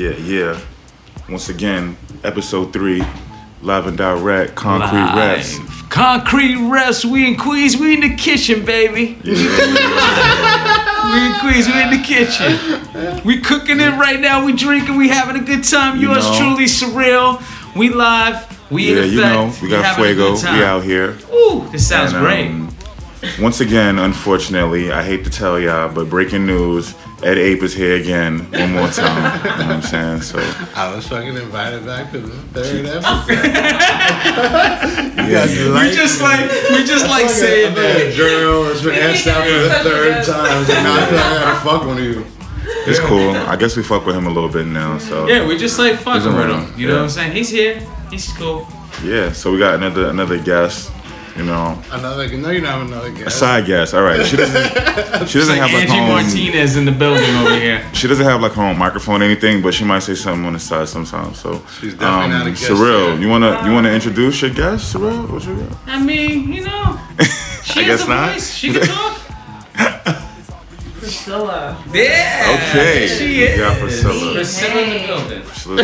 Yeah, yeah. Once again, episode three, live and direct, concrete Live. Concrete reps. We in Queens. We in the kitchen, baby. We in Queens. We in the kitchen. We cooking it right now. We drinking. We having a good time. You Yours know. truly, surreal. We live. We Yeah, in you effect. know, we got a Fuego. We out here. Ooh, this sounds And, great. um, once again, unfortunately, I hate to tell y'all, but breaking news: Ed Ape is here again, one more time. you know what I'm saying? So, I was fucking invited back to the third episode. yeah, we just like we just like saying that. a journal that's been asked out for the third time. So now I feel like I gotta fuck one of you. it's cool. I guess we fuck with him a little bit now. So, Yeah, we just like fucking He's with him. You know yeah. what I'm saying? He's here. He's cool. yeah. So we got another another guest. You know, Another, no, you don't have another guest. a side guest. All right. She doesn't. She doesn't have like Angie her own. Martinez in the building over here. She doesn't have like her own microphone or anything, but she might say something on the side sometimes. So, She's definitely um, not a guest Cyril, yet. you wanna uh, you wanna introduce your guest, Surreal? What's your got? I mean, you know, she I has guess a not. voice. She can talk. Priscilla. Yeah. Okay, She we got Priscilla. Priscilla in the building. Priscilla.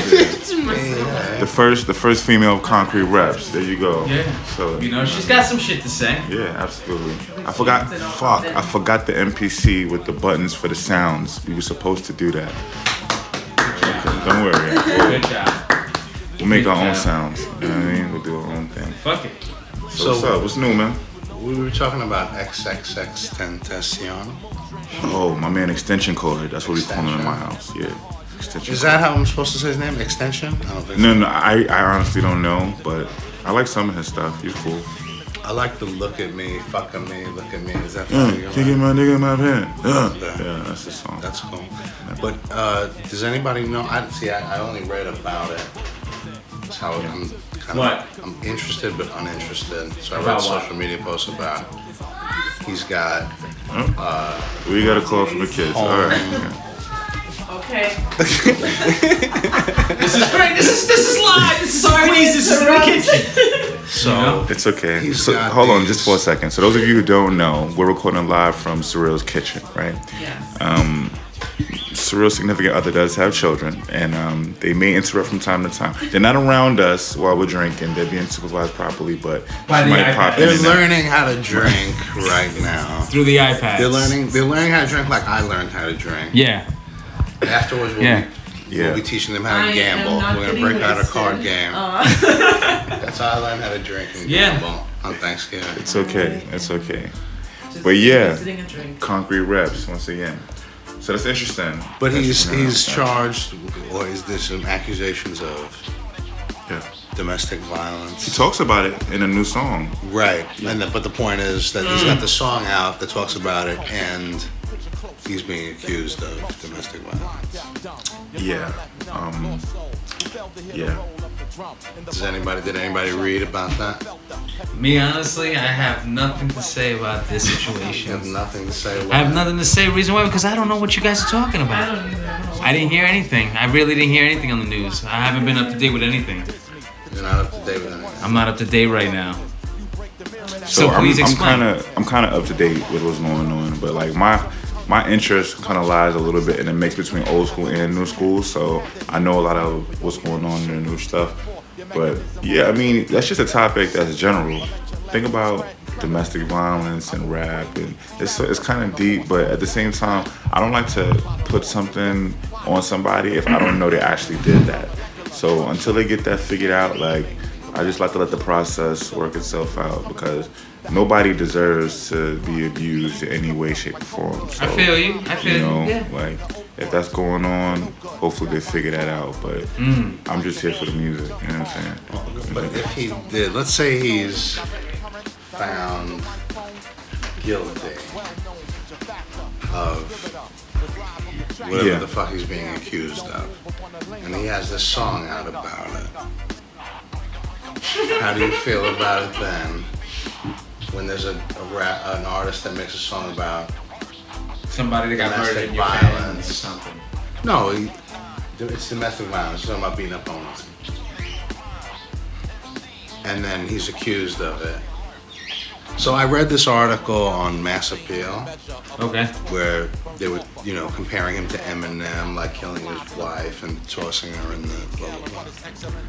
The first, the first female of concrete reps. There you go. Yeah. So You know, she's got some shit to say. yeah, absolutely. I forgot. Fuck, I forgot the MPC with the buttons for the sounds. We were supposed to do that. Okay, don't worry. Good job. We'll make our own sounds. You know what I mean? We'll do our own thing. Fuck it. So, what's up? What's new, man? We were talking about XXXTentacion. Oh, my man, extension cord. That's what we call him in my house. Yeah, extension. Is that how I'm supposed to say his name? Extension? I don't think No, no, I, I honestly don't know, but I like some of his stuff. He's cool. I like the look at me, fuck at me, look at me. Is that funny? can't my nigga in my pants. Uh. Yeah. Yeah, that's the song. That's cool. But uh, does anybody know? I see. I, I only read about it. That's how I'm kind What? of. I'm interested but uninterested. So I read About what? social media posts about. He's got. we got a call from the kids. All right. Okay. This is great. This is this is live. This is our Queens. to This is in the kitchen. So know? It's okay. So, got hold on just for a second. So, those of you who don't know, we're recording live from Surreal's kitchen, right? Yes. Um, Cyril's significant other does have children, and um, they may interrupt from time to time. They're not around us while we're drinking. They're being supervised properly, but By the might iPad. pop in they're and out. learning how to drink right now. Through the iPad. They're learning. They're learning how to drink like I learned how to drink. Yeah. Afterwards, we'll, Yeah. be, Yeah. we'll be teaching them how to am gamble. We're gonna break out a wasted. card game. Uh, That's how I learned how to drink and Yeah. gamble on Thanksgiving. It's okay. It's okay. just But yeah. Sitting and drink. Concrete reps once again. So that's interesting. But That's he's he's charged, or is there some accusations of Yeah. domestic violence? He talks about it in a new song. Right, and the, but the point is that he's got the song out that talks about it, and he's being accused of domestic violence. Yeah. Um, yeah. Does anybody did anybody read about that? Me honestly, I have nothing to say about this You situation. have nothing to say. About I have nothing to say. Reason why? Because I don't know what you guys are talking I about. don't know. I didn't hear anything. I really didn't hear anything on the news. I haven't been up to date with anything. You're not up to date with anything. I'm not up to date right now. So, So I'm, please I'm explain. kind of I'm kind of up to date with what's going on, but like my my interest kind of lies a little bit in the mix between old school and new school. So I know a lot of what's going on in the new stuff. But yeah, I mean that's just a topic that's general. Think about domestic violence and rap, and it's it's kind of deep. But at the same time, I don't like to put something on somebody if I don't know they actually did that. So until they get that figured out, like I just like to let the process work itself out because nobody deserves to be abused in any way, shape, or form. So, I feel you. I feel you you. know, Yeah. like if that's going on, hopefully they figure that out. But Mm. I'm just here for the music. You know what I'm saying? But if he did, let's say he's found guilty of whatever Yeah. the fuck he's being accused of, and he has this song out about it. How do you feel about it then? When there's a, a rap, an artist that makes a song about Somebody that got murdered in your violence. or something. no, it's domestic violence. It's talking about beating up homeless, and then he's accused of it. So I read this article on Mass Appeal Okay. where they were, you know, comparing him to Eminem, like killing his wife and tossing her in the blah blah blah.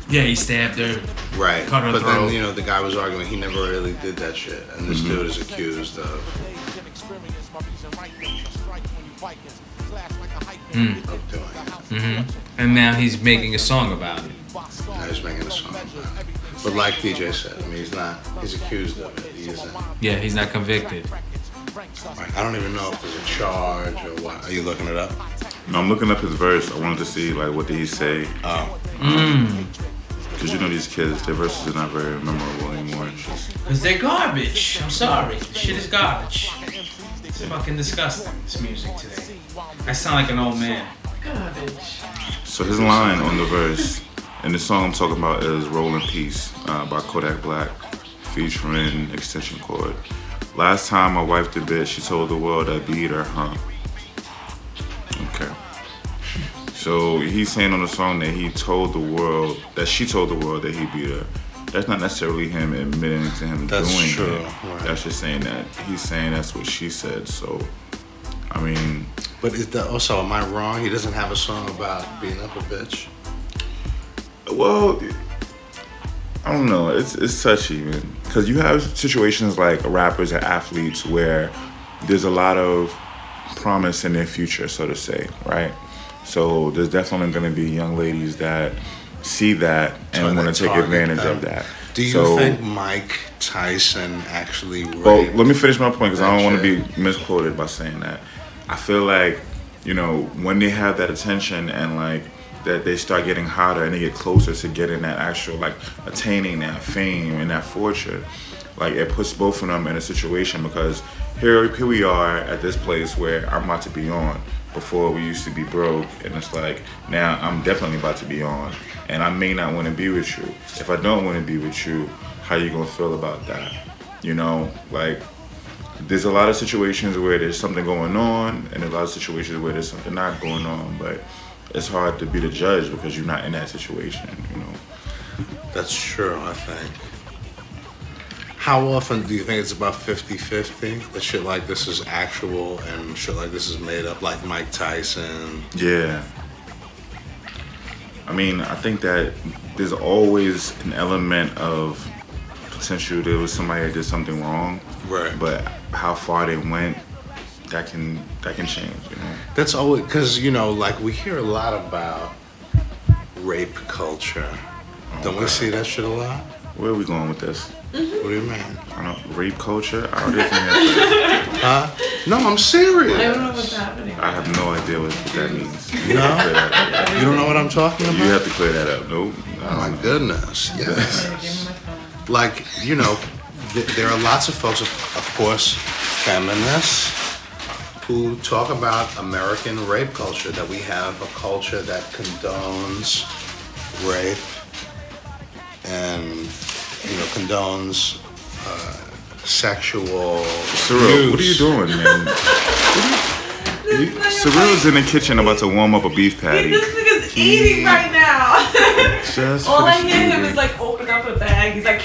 Yeah, he stabbed her. Right. Cut her but throat. then, you know, the guy was arguing he never really did that shit, and this mm-hmm. dude is accused of. Mm. Of doing it. Mm-hmm. And now he's making a song about it. Now he's making a song about it. But like DJ said, I mean, he's not. He's accused of it. He isn't. Yeah, he's not convicted. Like, I don't even know if there's a charge or what. Are you looking it up? No, I'm looking up his verse. I wanted to see like what did he say. Oh, Cause you know these kids, their verses are not very memorable anymore. It's just Because they're garbage. I'm sorry. This shit is garbage. It's fucking disgusting, this music today. I sound like an old man. Garbage. So his line on the verse, and the song I'm talking about is "Roll in Peace" uh, by Kodak Black, featuring Extension Cord. Last time my wife did bitch, she told the world I beat her, huh? Okay. So he's saying on the song that he told the world that she told the world that he beat her. That's not necessarily him admitting to him That's doing true, it. right. That's just saying that he's saying that's what she said. So, I mean, but is that also? Am I wrong? He doesn't have a song about being up a bitch. Well, I don't know. It's it's touchy, man. Because you have situations like rappers and athletes where there's a lot of promise in their future, so to say, right? So there's definitely going to be young ladies that see that and want to take advantage them. of that. Do you so, think Mike Tyson actually? Well, let me finish my point because I don't want to be misquoted by saying that. I feel like, you know, when they have that attention and like that they start getting hotter and they get closer to getting that actual like attaining that fame and that fortune, like it puts both of them in a situation because here here we are at this place where I'm about to be on. Before we used to be broke, and it's like now I'm definitely about to be on, and I may not want to be with you. If I don't want to be with you, how you gonna feel about that? You know, like there's a lot of situations where there's something going on, and a lot of situations where there's something not going on. But it's hard to be the judge because you're not in that situation. You know. That's true, I think. How often do you think it's about 50-50? That shit like this is actual and shit like this is made up, like Mike Tyson. Yeah. I mean, I think that there's always an element of potential there was somebody that did something wrong, Right. but how far they went, that can that can change. You know. That's always because you know, like we hear a lot about rape culture. Don't we see that shit a lot? Where are we going with this? Mm-hmm. What do you mean? I don't rape culture. I don't think Huh? No, I'm serious. I don't know what's happening. I have no idea what, what that means. You No? have to clear that. You don't know what I'm talking about. You have to clear that up. Nope. Oh my know. goodness. Yes. Give me my phone. like you know th- there are lots of folks of, of course feminists who talk about american rape culture that we have a culture that condones rape and you know condones uh, sexual Cyril, what are you doing, man? You- Cyril's in the kitchen about to warm up a beef patty. This nigga's eating right now. Just All I hear him is like open up a bag. He's like,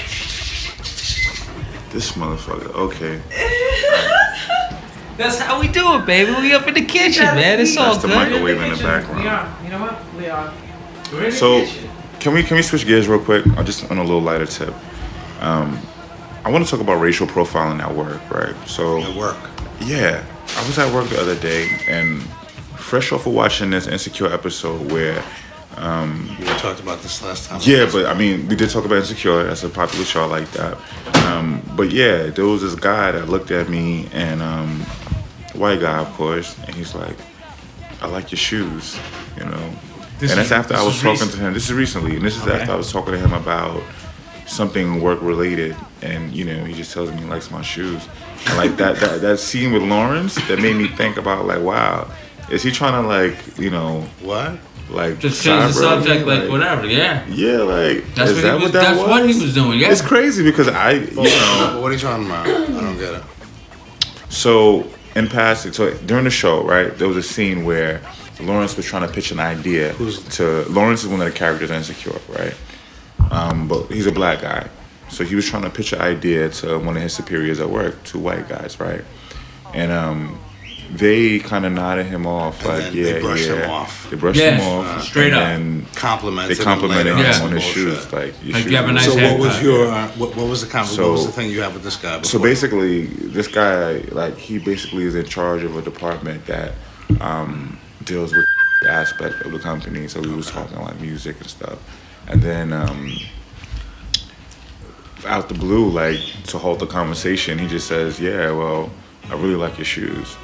This motherfucker. Okay. That's how we do it, baby. We up in the kitchen, man. It's me. all That's the good. microwave in the background. We are. You know what? We are. We're in the So, kitchen. can we can we switch gears real quick? I'll just on a little lighter tip. Um, I want to talk about racial profiling at work, right? So, at work yeah, I was at work the other day and fresh off of watching this insecure episode where Um, we talked about this last time Yeah, but I mean, we did talk about Insecure. That's a popular show I like that. Um, but yeah, there was this guy that looked at me, and um, white guy, of course, and he's like, "I like your shoes," you know. This and is- that's after I was was talking recent? to him. This is recently, and this is Okay. after I was talking to him about something work related, and you know, he just tells me he likes my shoes. And like that, that that scene with Lawrence that made me think about like, wow, is he trying to like, you know, what like Just change the subject, like whatever. Yeah. Yeah, like That's is what that he was. what that that's was? what he was doing. Yeah. It's crazy because I, you know, what are you talking about i don't get it so in passing, so during the show, right, there was a scene where Lawrence was trying to pitch an idea Who's- to Lawrence is one of the characters in Insecure, right? Um, but he's a black guy, So he was trying to pitch an idea to one of his superiors at work, two white guys, right? And um, they kind of nodded him off, And like, then yeah, they brushed yeah. him off. They brushed Yeah, him off, straight and up. then Complimented. they complimented him him Yeah. on his shoes, like, your Like, shoes you have a are nice So haircut. what was your uh, what, what was the com- what was the thing you had with this guy? So basically, this guy, like, he basically is in charge of a department that um, deals with the aspect of the company. So we was talking like music and stuff, and then um, out the blue, like to hold the conversation, he just says, "Yeah, well, I really like your shoes,"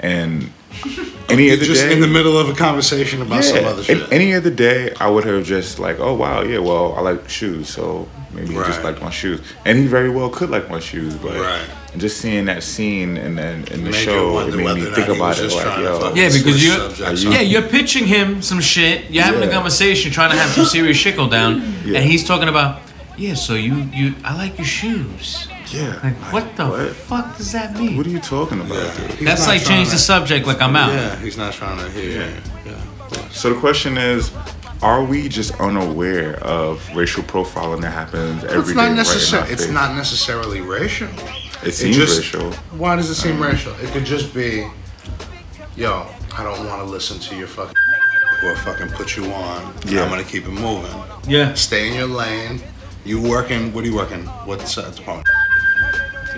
and any You're other just day, in the middle of a conversation about some other shit. any other day, I would have just like, oh wow, yeah, well, I like shoes, so maybe he just Right. liked my shoes, and he very well could like my shoes, but Right. and just seeing that scene and then in the Made show, it made me think about it like, yo, Yeah, because you- subjects you- up. Yeah, you're pitching him some shit. You're having a conversation, trying to have some serious shit go down, Yeah. and he's talking about, yeah. So you, you, I like your shoes. Yeah, Like, what the what? fuck does that mean? What are you talking about, Yeah. dude? That's like trying change to- the subject. Like I'm out. Yeah, he's not trying to hear. Yeah. So the question is, are we just unaware of racial profiling that happens every It's day? not right necessary. it's not necessarily racial. It seems just- racial. Why does it seem racial? It could just be, yo, I don't want to listen to your fucking or fucking put you on. Yeah. I'm gonna keep it moving. Yeah. Stay in your lane. You working? What are you working? What's uh, department?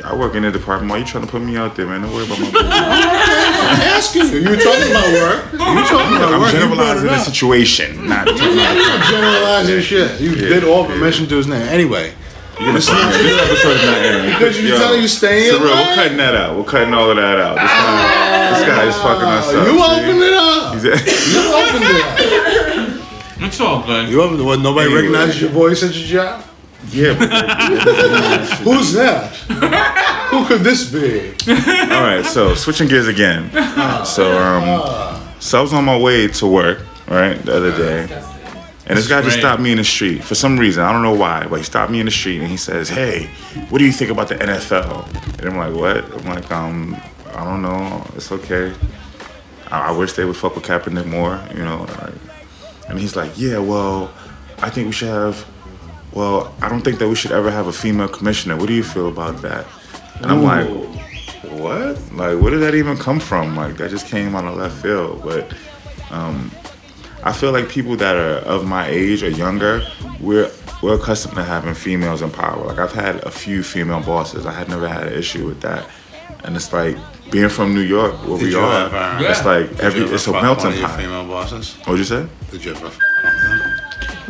I work in the department. Why you trying to put me out there, man? Don't worry about my business. I'm asking you. You were talking about work. You were talking about I'm work. You brought generalizing it the situation, not generalizing shit. You did all but mention his name. Anyway, You're This episode is not airing. Because you Yo, tell you stay in Cyril, line? we're cutting that out. We're cutting all of that out. This guy, this guy is fucking us up. you see? opened it up. He's- You opened it up. It's all good. You opened it. What, nobody Anyway. recognizes your voice at your job? Yeah, Who's that? Who could this be? all right. So switching gears again. So um, so I was on my way to work right the other day, and this guy just stopped me in the street for some reason. I don't know why, but he stopped me in the street and he says, "Hey, what do you think about the NFL?" And I'm like, "What?" I'm like, "Um, I don't know. It's okay. I, I wish they would fuck with Kaepernick more, you know." Like, and he's like, "Yeah, well, I think we should have." Well, I don't think that we should ever have a female commissioner. What do you feel about that? And I'm like, what? Like, where did that even come from? Like, that just came out of left field. But um, I feel like people that are of my age or younger, we're we're accustomed to having females in power. Like, I've had a few female bosses. I had never had an issue with that. And it's like being from New York, where Did we are. ever- It's like every it's a melting one of your pot. female bosses? What'd you say? Did you ever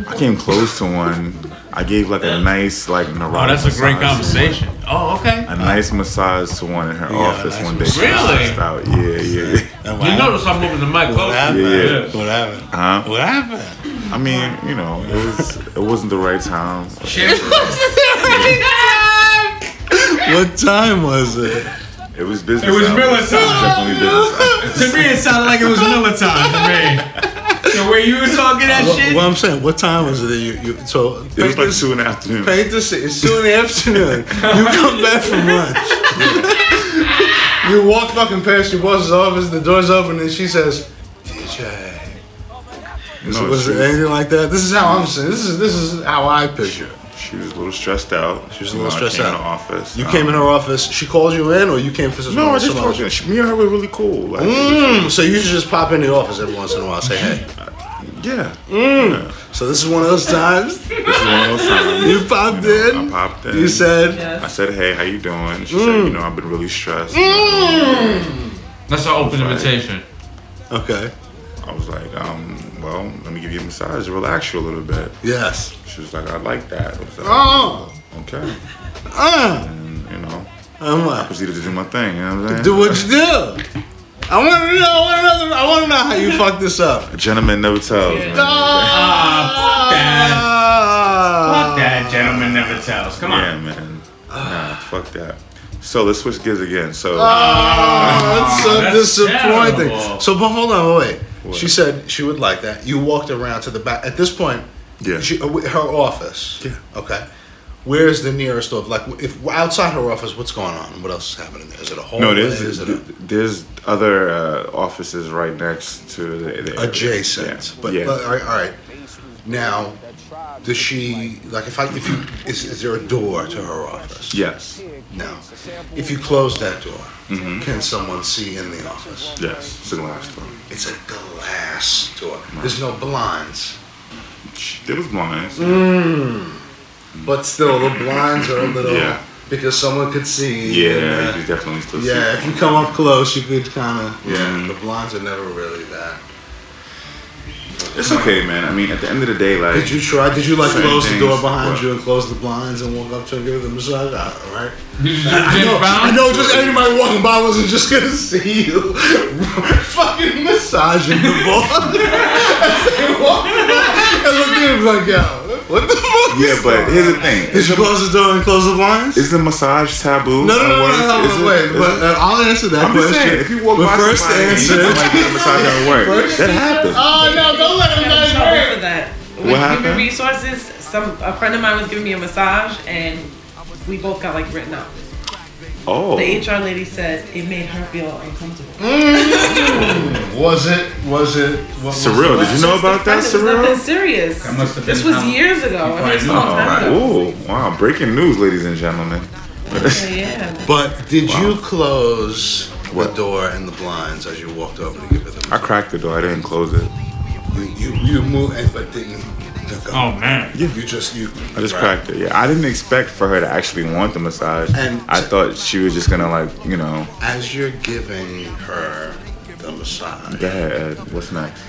I came close to one. I gave like a nice like Oh, neurotic that's a great massage to one. conversation. Oh, okay. A nice massage to one in her Yeah, office nice one day. Really? Out. Yeah, yeah, yeah. You happened? notice I'm moving the mic What closer. happened? Yeah. What happened? Huh? What happened? I mean, you know, it was it wasn't the right time. Shit. What time was it? It was business. It was hours. Miller It was. Definitely business. hours. to me, it sounded like it was Miller time to me. The way you were talking that What, shit. what I'm saying, what time was it that you, you so It was like two in the afternoon. Paint this. It's two in the afternoon. You come back from lunch. You walk fucking past your boss's office. The door's open, and she says, "DJ." No, was she, it anything like that? This is how I'm saying. This is this is how I picture. It. she was a little stressed out. She was a little stressed out. In the office. You Um, came in her office. She called you in, or you came for some? No, I just some other talked. She, me and her were really cool. Like, Mm, so you should just pop in the office every once in a while. Say hey. yeah. So this is one of those times This is one of those times. you popped You know, in. I popped in. You said, I said, hey, how you doing? She Mm. said, you know, I've been really stressed. That's an open Right. invitation. "Okay, I was like, um, well, let me give you a massage to relax you a little bit. yes." She was like, I like that. I was like, Oh, okay. uh, And, you know, I'm I proceeded to do my thing. You know what I'm saying? do what you do. I want to know. I want to know. I want to know how you fucked this up. A gentleman never tells, man. Ah, fuck that. Fuck that gentleman never tells. Come on. Yeah, man. Nah, fuck that. So let's switch gears again. So Oh, that's so that's disappointing. terrible. So, but hold on, wait. What? She said she would like that. You walked around to the back. At this point, Yeah. she, uh, her office. Yeah. Okay. Where's the nearest of like if outside her office? What's going on? What else is happening there? Is it a hallway? no, there's Is it a, there's other uh, offices right next to the, the adjacent? Yeah. But, yeah. but all, right, all right. Now, does she like if I if you is, is there a door to her office? Yes. No. If you close that door, Mm-hmm. can someone see in the office? Yes. It's a glass door. It's a glass door. There's no blinds. There was blinds. But still, the blinds are a little Yeah. because someone could see. Yeah, you definitely still see. Yeah, if you come up close, you could kind of. Yeah, the blinds are never really that. It's okay, man. I mean, at the end of the day, like, Did you try? Did you like Same close the door behind but- you and close the blinds and walk up to her and give her the massage? Uh, right? You just I been know. I know. Just anybody walking by wasn't just gonna see you fucking massaging the ball as they walked by and looked at him like, yo, what the fuck? yeah, but here's the thing. Did you close the door and close the blinds? Is the massage taboo? No, no, no, at work? no, no, it- wait. is But it- uh, I'll answer that I'm question. saying, if you walk but by first somebody and you answer. don't like the massage at work, that happens. Oh no! Don't let him I got in get trouble hurt. for that. What With happened? Human resources, some a friend of mine was giving me a massage, and we both got like written up. Oh, The HR lady said it made her feel uncomfortable. Mm. Was it? Was it? What was Surreal. it? Did you know about that, It was nothing Surreal? serious. That must have This was how- years ago. I mean, it's a long time ago. Oh, wow! Breaking news, ladies and gentlemen. Yeah. But did you close What? the door and the blinds as you walked over to give it the I cracked the door. I didn't close it. You you, you moved eh, but didn't. Oh man. Yeah, You just you. I just right. cracked it. Yeah, I didn't expect for her to actually want the massage. And- I thought she was just gonna like, you know, As you're giving her the massage, go ahead, What's next?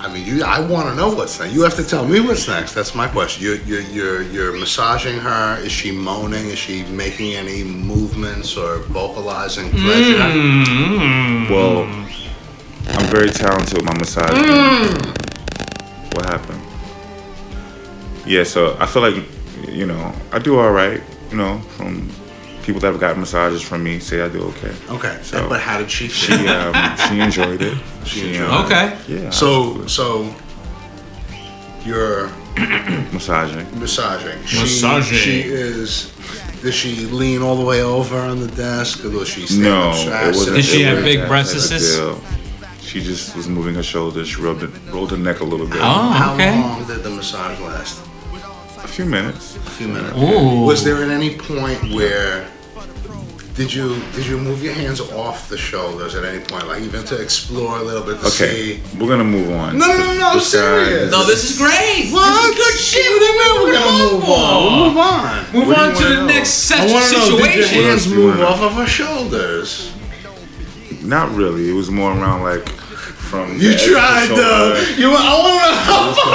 I mean, you. I want to know what's next. You have to tell me what's next. That's my question. You're you're you're, you're massaging her. Is she moaning? Is she making any movements or vocalizing pleasure? Mm. Well, I'm very talented with my massage. Mm. What happened? Yeah, so I feel like, you know, I do all right. You know, from people that have gotten massages from me say I do okay. Okay. So- but how did she She feel? um, she enjoyed it. She enjoyed um, Okay. Yeah. So so you're massaging. massaging. She, Massaging. She is. Does she lean all the way over on the desk, or does she stand No, up it wasn't. Did she it have big that breasts? type of deal. She just was moving her shoulders. She rubbed it, rolled her neck a little bit. Oh, okay. How long did the massage last? A few minutes. A few minutes. Ooh. Was there at any point where did you did you move your hands off the shoulders at any point, like even to explore a little bit to Okay, see? we're gonna move on. No, no, no, no, I'm This guy- serious. No, this is great. What? Good shit. What do you mean we're gonna move on? We'll move on. Move What on to wanna the know? next I such want to know, did your situation. hands What else do you move off of her shoulders? Not really. It was more around like from. You the edge of the tried though. shoulder. You. I want to know how far.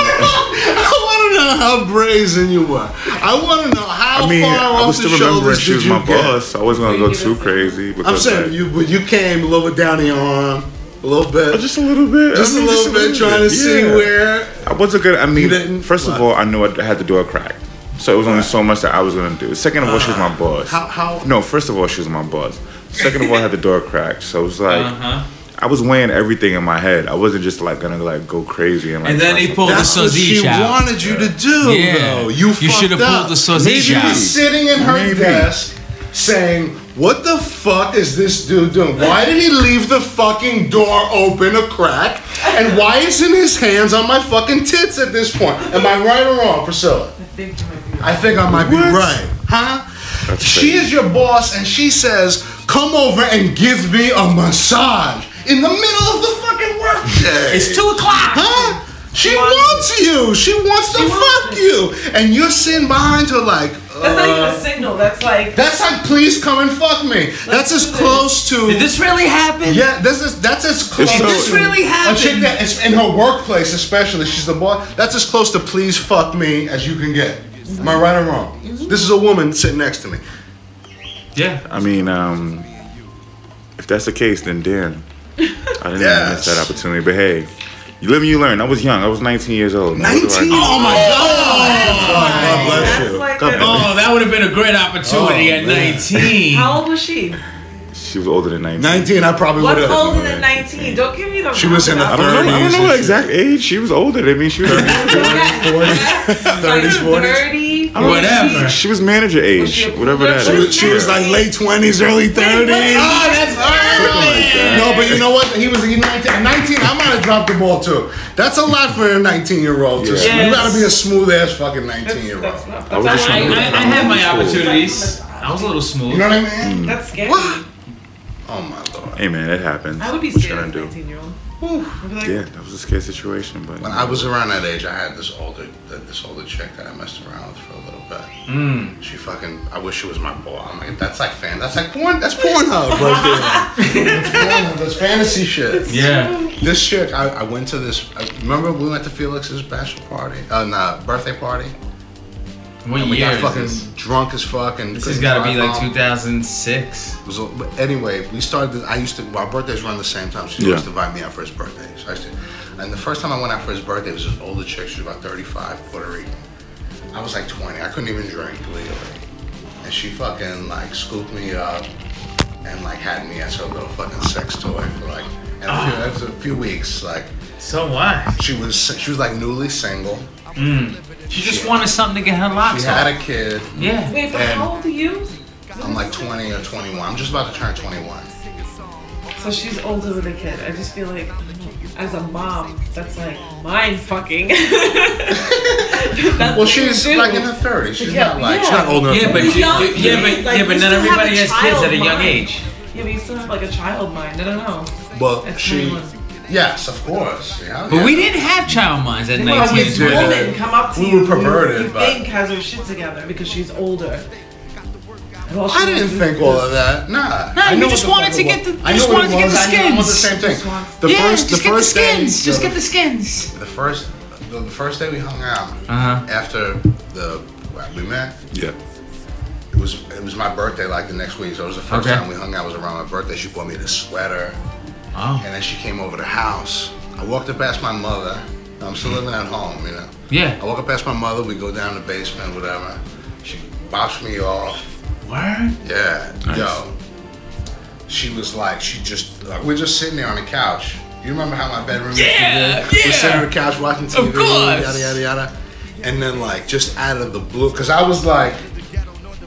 I want to know how brazen you were. I want to know how I mean, far I off was the still remembering shoulders she was you my get. boss. I wasn't gonna go too crazy. I'm saying like, you, but you came a little bit down the arm, a little bit, Oh, just a little bit. just I a mean, little bit, trying to see yeah. where. I wasn't gonna. I mean, didn't- first of all, I knew I had to do a crack. So it was only so much that I was gonna do. Second of all, she was my boss. How? How? No, first of all, she was my boss. Second of all, I had the door cracked. So it was like Uh-huh. I was weighing everything in my head. I wasn't just like gonna like go crazy and like. And then he something pulled the That's what she out. wanted you to do, Yeah. though. You, You fucked should've up. pulled the sausage Maybe out. he's sitting in her Maybe. desk saying, "What the fuck is this dude doing? Why did he leave the fucking door open a crack? And why isn't his hands on my fucking tits at this point? Am I right or wrong, Priscilla? I think you might be right. I think I might be right, huh? That's She crazy. is your boss, and she says, "Come over and give me a massage in the middle of the fucking workday." It's two o'clock. Huh? She wants wants you. She wants to She wants fuck it. you, and you're sitting behind her like. That's not even uh, a signal. That's like. That's like, please come and fuck me. That's as do this. close to. Did this really happen? yeah, this is that's as close. Did this to- really A chick happen? that is in her workplace, especially, she's the boss. That's as close to please fuck me as you can get. Am I right or wrong? This is a woman sitting next to me. Yeah. I mean, um, if that's the case, then damn. I didn't Yes. even miss that opportunity. But hey, you live and you learn. I was young. I was 19 years old. What do I 19? do? Oh my oh, God! God bless you. like God a- bless Oh, that would have been a great opportunity Oh, at man. 19. How old was she? She was older than 19. 19, I probably would What's have. older than 19? Don't give me the. She was in the I don't know. I don't know and her shit. exact age. She was older than me. She was. 30s, 40s. 30, Whatever. she was manager age, she whatever that cougar? She is. was, she was like late 20s, early 30s. Oh, but you know what? He was he 19. At 19, I might have dropped the ball too. That's a lot for a 19 year old. to Yeah. You gotta be a smooth ass fucking 19 year That's old. not. I was just I, I, I had my opportunities. I was a little smooth. You know what I mean? that's scary. What? Oh my lord. Hey man, it happens. I would be What scared gonna of a do? 19 year old. I'd like, Yeah, that was a scary situation, but When I was around that age, I had this older this older chick that I messed around with for a little bit. Mm. She fucking. I wish she was my boy. I'm like, that's like fan. That's like porn. That's Pornhub right there. that's Pornhub. That's fantasy shit. Yeah. This chick, I, I went to this. I, remember we went to Felix's bachelor party, uh, nah, birthday party. What And we year got is fucking this? drunk as fuck and This has couldn't got to be like home. 2006. It was a- but anyway, we started. I used to. Our birthdays run the same time. She Yeah. used to invite me out for his birthday. So I used to. And the first time I went out for his birthday was this older chick. She was about 35, Puerto Rican. I was like 20. I couldn't even drink legally. And she fucking like scooped me up and like had me as her little fucking sex toy for like. And a few, ah. after a few weeks, like So what? she was she was like newly single. Mm. She just wanted something to get her locks She had off. a kid. Yeah. wait, but And- how old are you? I'm like 20 or 21. I'm just about to turn 21. So she's older than a kid. I just feel like, as a mom, that's like mind fucking. Well, she's like in her 30s. She's Yeah, not like she's yeah. not old enough. Yeah, to but be- you, young, you- yeah, but like, yeah, you but not still have everybody a has kids at a child young mind. age. Yeah, but you still have like a child mind. I don't know. Well, At she, 21. Yes, of course. Yeah, But yeah. we didn't have child minds at Well, 19 we and did. 20. woman come up to We you were perverted, who you but- think has her shit together because she's older. And all she I didn't wants is think all of that. Nah. Nah, I you just wanted to get the- I just wanted to get the I know- I want the skins. same thing. The yeah, first, just the get first the skins. day, just the, get the skins. the first, the, the first day we hung out Uh-huh. after the we met. yeah. It was it was my birthday like the next week, so it was the first Okay. time we hung out. was around my birthday. She bought me the sweater, Oh. and then she came over to the house. I walked up past my mother. I'm still living at home, you know. Yeah. I walk up past my mother. We go down the basement, whatever. She bops me off. Word? Yeah, Nice. yo. She was like, she just, like, we're just sitting there on the couch. You remember how my bedroom used to Yeah, be? We're sitting on the couch watching TV, course. yada yada yada. And then like just out of the blue, because I was like,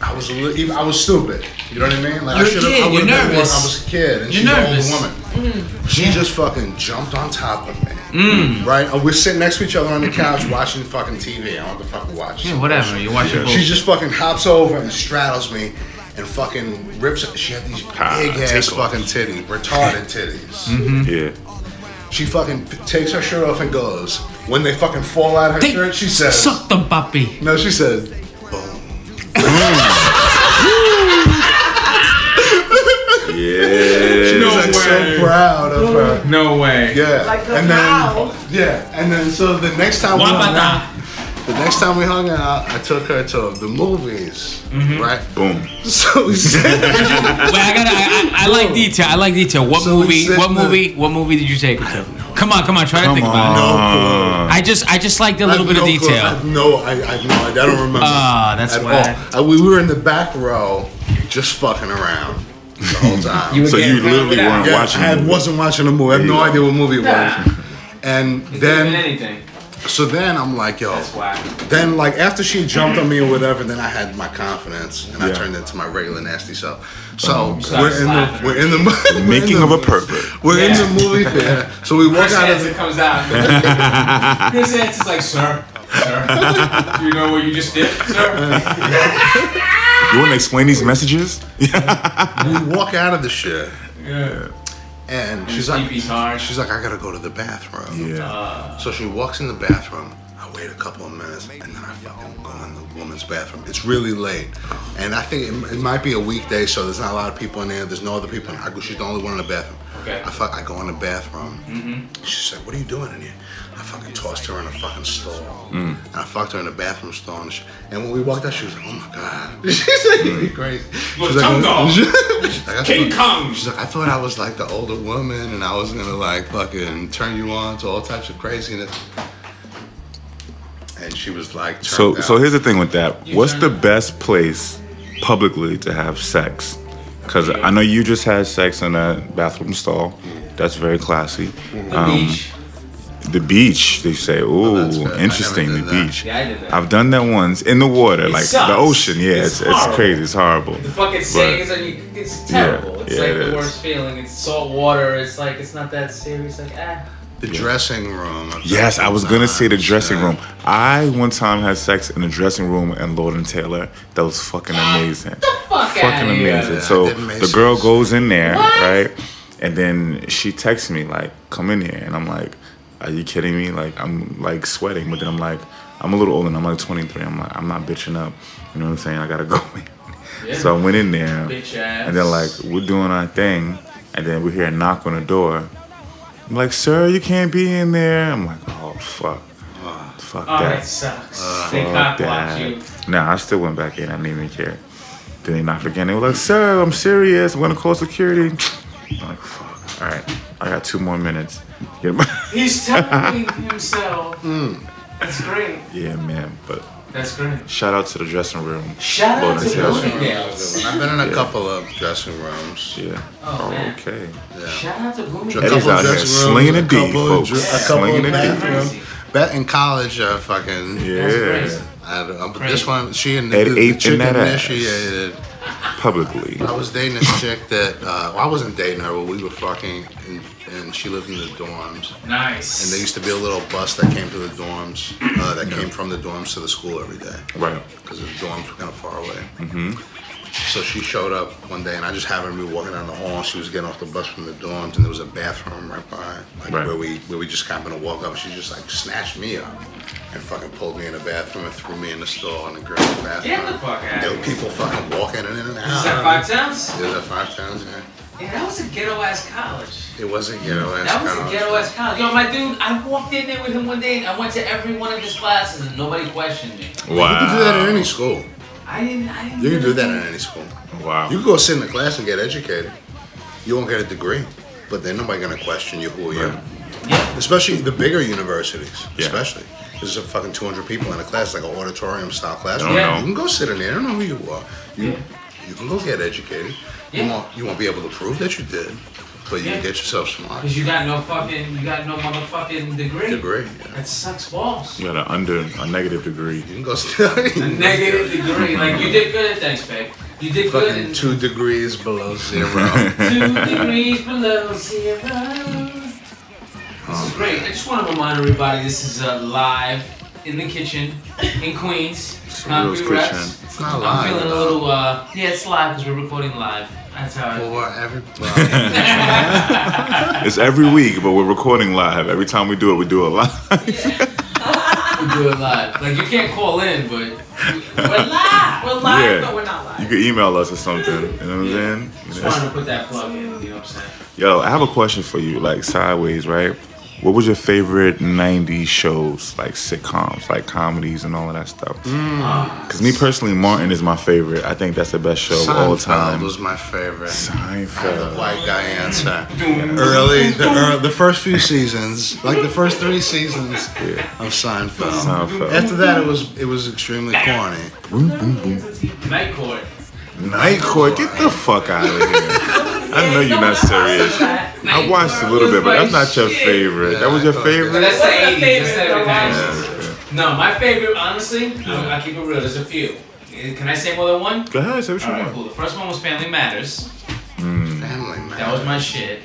I was a little, I was stupid. You know what I mean? Like You're I should have. I you're would have been nervous. I was a kid, and You're she's an older woman. She Yeah. just fucking jumped on top of me. Mm. Right? And we're sitting next to each other on the couch watching fucking TV. I don't want to fucking watch. Yeah, whatever. You watch your She just fucking hops over and straddles me and fucking rips it. She had these Ah, big ass tickle. fucking titties, retarded titties. Mm-hmm. Yeah. She fucking p- takes her shirt off and goes. When they fucking fall out of her They shirt, she says, Suck the puppy. No, she says, Yeah. she was No like way. so proud of her. No way. Yeah. Like the and then. Yeah, and then so the next time we hung out, the next time we hung out, I took her to the movies, Mm-hmm. right? Boom. So we said, Wait, I gotta. I, I, I like detail. I like detail. What So movie? What the- movie? What movie did you take her to? Come on, come on. Try to Come think about it. on. I just, I just liked a little bit of no clue. I detail. have no, I, I have no, I don't remember. Ah, that's at whack. all. I, we were in the back row, just fucking around the whole time. You So you literally weren't yeah, watching. I the movie. wasn't watching a movie. I have no idea what movie it was. And then, anything. so then I'm like, yo. That's. Then, like after she jumped on me or whatever, then I had my confidence and I turned into my regular nasty self. Oh, so started we're in the we're in the we're in Making of a pervert. We're in the movie theater. So we walk Chris out of Hansen the, comes out. Chris Hansen's like, sir, sir, do you know what you just did, sir? You want to explain these messages? we walk out of the shit Yeah. and she's like Sleepy's she's like I gotta go to the bathroom. Yeah. So she walks in the bathroom. I wait a couple of minutes and then I fucking go in the woman's bathroom. It's really late, and I think it, it might be a weekday, so there's not a lot of people in there. There's no other people. In I go, she's the only one in the bathroom. Okay. I fuck. I go in the bathroom. Mm-hmm. She's like, "What are you doing in here?" I fucking tossed her in a fucking stall, and I fucked her in the bathroom stall. And, she, and when we walked out, she was like, "Oh my god!" she's like, "You crazy?" She's tongue dog. she's like, I King thought- Kong. She's like, I thought I was like the older woman and I was gonna like fucking turn you on to all types of craziness. And she was like, So turned so here's the thing with that. You What's the best place publicly to have sex? Because I know you just had sex in a bathroom stall. That's very classy. The Um, beach. The beach, they say. Oh, Ooh. I interesting. The that. beach. Yeah, I did that. I've done that once in the water, like sucks. the ocean. Yeah, It's it's it's, crazy. It's horrible. The fucking saying is you, it's terrible. it's yeah, like it the is. worst feeling. It's salt water. It's like it's not that serious. Like ah. The dressing room. of Yes, I was gonna say the dressing yeah. room. I one time had sex in the dressing room and Lord and Taylor. That was fucking amazing. Fuck fucking outta here. amazing. Yeah, so I did Masons. the girl goes in there, What? right? And then she texts me like, "Come in here," and I'm like, "Are you kidding me?" Like I'm like sweating, but then I'm like, I'm a little older. I'm like 23. I'm like, I'm not bitching up. You know what I'm saying? I gotta go in. Yeah. So I went in there, Bitch ass. and then like we're doing our thing, and then we hear a knock on the door. I'm like, "Sir, you can't be in there." I'm like, "Oh fuck, fuck Oh, that that." sucks. they Fuck cock blocked that. you. Nah, I still went back in. I didn't even care. Then they knocked again. They were like, "Sir, I'm serious. I'm gonna call security." I'm like, "Fuck. All right, I got two more minutes." Get my- He's telling himself. Hmm. That's great. yeah, man. But That's great. shout out to the dressing room. Shout Lord out and to Taylor. Bloomingdale's. I've been in a Yeah. couple of dressing rooms. Yeah. Oh, man. okay. Yeah. Shout out to A Bloomingdale's. Eddie's couple out here slinging rooms, the a D, folks. dr- A couple Slinging of the D. bathrooms. Bet in college, uh, fucking. Yeah. crazy. I don't but this one, she and Ed the, the ate in chick that ass. initiated. Publicly. I was dating this chick that uh, well, I wasn't dating her, but we were fucking, and, and she lived in the dorms. Nice. And there used to be a little bus that came to the dorms, uh, that came from the dorms to the school every day, Right. because the dorms were kind of far away. Mm-hmm. So she showed up one day, and I just happened to be walking down the hall. and She was getting off the bus from the dorms, and there was a bathroom right behind, like Right. where we where we just happened to walk up. She just like snatched me up and fucking pulled me in the bathroom and threw me in the stall in the girls' bathroom. Get the fuck out There were people fucking walking in and out. Is that five towns? It was at five towns, yeah. Yeah, that was a ghetto ass college. It wasn't ghetto ass That was a ghetto ass college. Yo, my dude, I walked in there with him one day and I went to every one of his classes and nobody questioned me. Wow. You can do that in any school. I didn't. I didn't. You can do that in any school. Wow. You can go sit in the class and get educated. You won't get a degree, but then nobody gonna question you. Who are you? Right. Yeah. Especially the bigger universities. Yeah. Especially. There's a fucking 200 people in a class, like an auditorium style classroom. don't know. You can go sit in there. I don't know who you are. You, Yeah. you can go get educated. Yeah. You won't. You won't be able to prove that you did, but you Yeah. can get yourself smart. Cause you got no fucking, you got no motherfucking degree. Degree. Yeah. That sucks balls. You got an under a negative degree. You can go study. A negative degree. Like you did good. at Thanks, babe. You did good. Fucking two degrees below zero. two degrees below zero. This is great. I just want to remind everybody this is uh, live in the kitchen in Queens. Real's Concrete It's not live. I'm live. feeling a little. Uh, yeah, it's live because we're recording live. That's how. I, For everybody. It's every week, but we're recording live. Every time we do it, we do it live. we do it live. Like you can't call in, but we're live. We're live, Yeah. but we're not live. You can email us or something. You know what I'm saying? Just wanted to put that plug in. You know what I'm saying? Yo, I have a question for you, like sideways, right? What was your favorite 90s shows, like sitcoms, like comedies and all of that stuff? Mm. Because me personally, Martin is my favorite. I think that's the best show of all time. Seinfeld time. was my favorite. The Seinfeld. white guy answer. Early, the ear the first few seasons, like the first three seasons of Seinfeld. Seinfeld. After that, it was it was extremely corny. Night Court. Night Court, get the fuck out of here. I know you're not serious. I watched a little bit, but that's not your favorite. That was your favorite? that's the 80s. Favorite, the though? 90s. No, my favorite, honestly, I'll, I'll keep it real. There's a few. Eh, Can I say more than one? Go ahead, say what you All right, want. cool. The first one was Family Matters. Family man. That was my shit.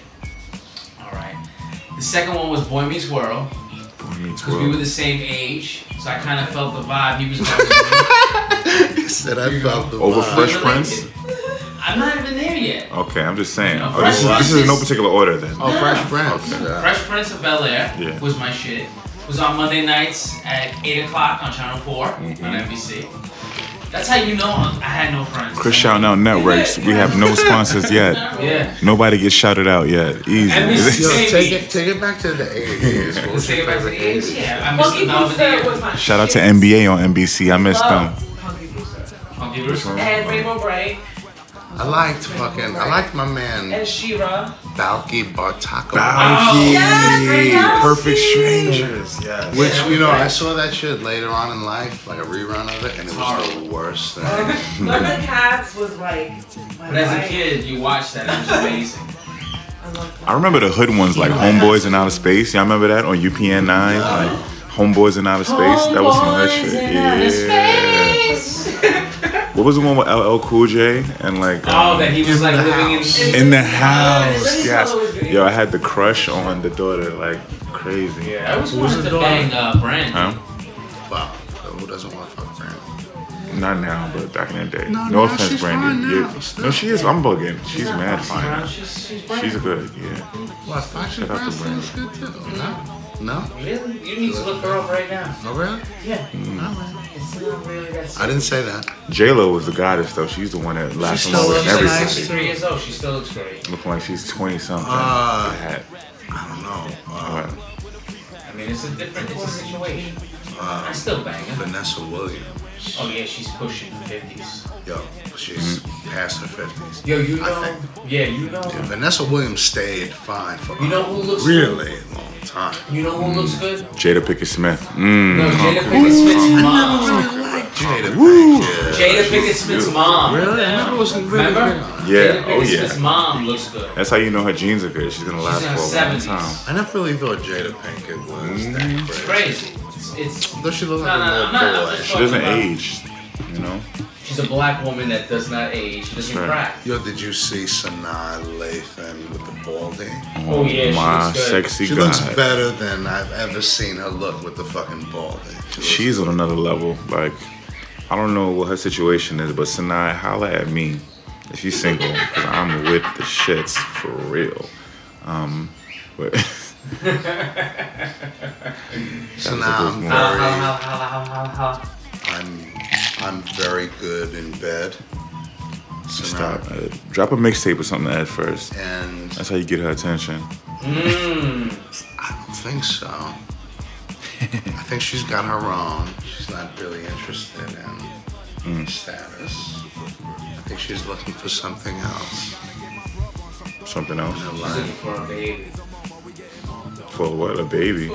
All right. The second one was Boy Meets World Boy Meets because we were the same age, so I kind of felt the vibe he was going He said I felt the Over vibe. Fresh Prince? I'm not even there yet. Okay, I'm just saying. No, Oh, this, is, this is in no particular order then. Oh, Fresh Prince. Okay. yeah. Fresh Prince of Bel Air Yeah. was my shit. It Was on Monday nights at 8 o'clock on Channel 4 Mm-hmm. on NBC. That's how you know I had no friends. Chris Shout Out Networks. We have no sponsors yet. Yeah. Nobody gets shouted out yet. Easy. NBC. Yo, take it, take it back to the 80s. What Let's take it back to the 80s. Yeah, I Monkey missed Melvin Booster was my Shout out to. NBA on NBC. I missed them. Love Punky Brewster. Funky Bruce. And Rainbow Brite I liked fucking, I liked my man and She-Ra. Balki Bartakova. Balki. Oh, yes, yes. Perfect Strangers. Yes. Which, you know. I saw that shit later on in life, like a rerun of it, and it was the Horrible. worst thing. Thundercats was like But as a kid, you watched that. It was amazing. I I remember the hood ones like Homeboys in Outer Space. Y'all remember that on UPN nine? Like Homeboys in Outer Space. that was some hood shit. Yeah. what was the one with LL Cool J and like Oh, um, that he was like In the living in. house. in the house? Sonny's Yes. Hollow was great. Yo, I had the crush on the daughter like crazy. Yeah, I was Who was wanted the to daughter? bang uh, Brand. Huh? Wow. Who doesn't want to fuck Brand? Not now, but back in the day. No, No, now offense, she's Brandy. fine now, no, she is. I'm bugging. She's not mad fine. She's, she's She's a good, yeah. What? Fashion Shout out to Brand is good too. No? No? Really? You need to look her up right now. Oh, really? Yeah. Mm. It's not really that I didn't say that. J Lo was the goddess though. She's the one that lasts still longer looks than nice, everybody. She's three years old. She still looks great. Looking like she's 20 something. Uh, I don't know. Uh, I mean, it's a different, it's a situation. I still bang her. Vanessa Williams. Oh yeah, she's pushing the fifties. Yo, she's past her 50s. Yo, you know? think- Yeah, you know. Vanessa Williams stayed fine for You know a who looks really long time. You know who looks good? Jada Pinkett Smith. Mmm. No, Jada Pinkett Smith's mom. I never really liked Jada Woo. Pinkett. Jada Pinkett Smith's mom. Really? I never was really Remember? big on. Yeah, Jada oh yeah. Smith's mom looks good. That's how you know her genes are good. She's gonna last in her for a long time. I never really thought Jada Pinkett was that mm-hmm. crazy. Crazy. It's, it's Though she looked No, like no, a no, little I'm not- I'm boy. She doesn't about- age, you know. she's a black woman that does not age. She doesn't right. crack. Yo, did you see Sanaa Lathan with the balding? Oh yeah, she My looks good. sexy She god. looks better than I've ever seen her look with the fucking balding. She looks- She's on another level. Like, I don't know what her situation is, but Sanaa, holla at me if you single, because I'm with the shits for real. Um, but So now I'm. How, very, how, how, how, how, how, how. I'm, I'm very good in bed. So stop. now, Uh, drop a mixtape or something to Ed first. and That's how you get her attention. Mmm. I don't think so. I think she's got her own. She's not really interested in status. I think she's looking for something else Something else. She's looking for a baby. For what? A baby. Baby.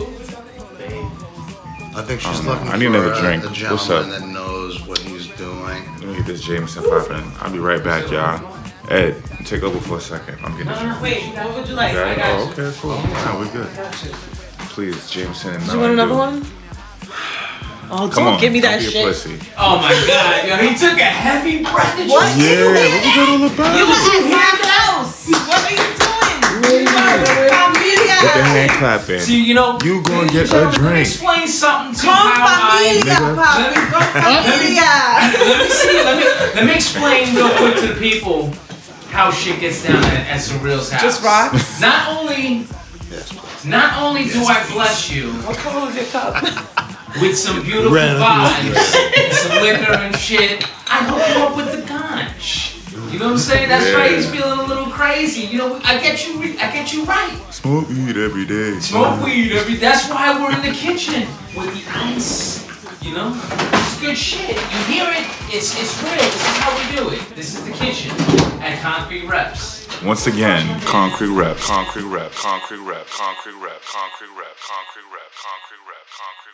I think she's don't know. looking I need for another a, drink. a What's gentleman up? that knows what he's doing. Let me get this Jameson popping. I'll be right back, y'all. Ed, take over for a second. I'm getting uh, a drink. Wait, what would you like? Got I it? got Oh, okay, cool. Nah, we're good. Please, Jameson and Do you want another Dew. one? Oh, Come don't on, give me that don't be a shit. pussy. Oh my god, yo, he took a heavy breath. What? Yeah, that? what was that all about? You was the hand clapping. See, you know, You gonna get and a gentlemen, Let me drink. explain something to Con how I. familia, Nigga. papi. Con familia. Let me see. Let me let me explain real quick to the people how shit gets down at, at Surreal's house. Just rocks? Not only not only do I bless you oh, What color is your cup? with some beautiful Red. vibes, and some liquor and shit, I hook you up with the ganj. You know what I'm saying? That's right. He's feeling a little crazy. You know, I get you. re- I get you right. Smoke weed every day. Smoke weed every. That's why we're in the kitchen with the ice. You know, it's good shit. You hear it? It's it's real. This is how we do it. This is the kitchen at Concrete Reps. Once again, concrete rep, concrete rep, concrete rep, concrete rep, concrete rep, concrete rep, concrete rep, concrete rep, concrete rep, concrete rep, concrete rep, concrete rep, concrete rep.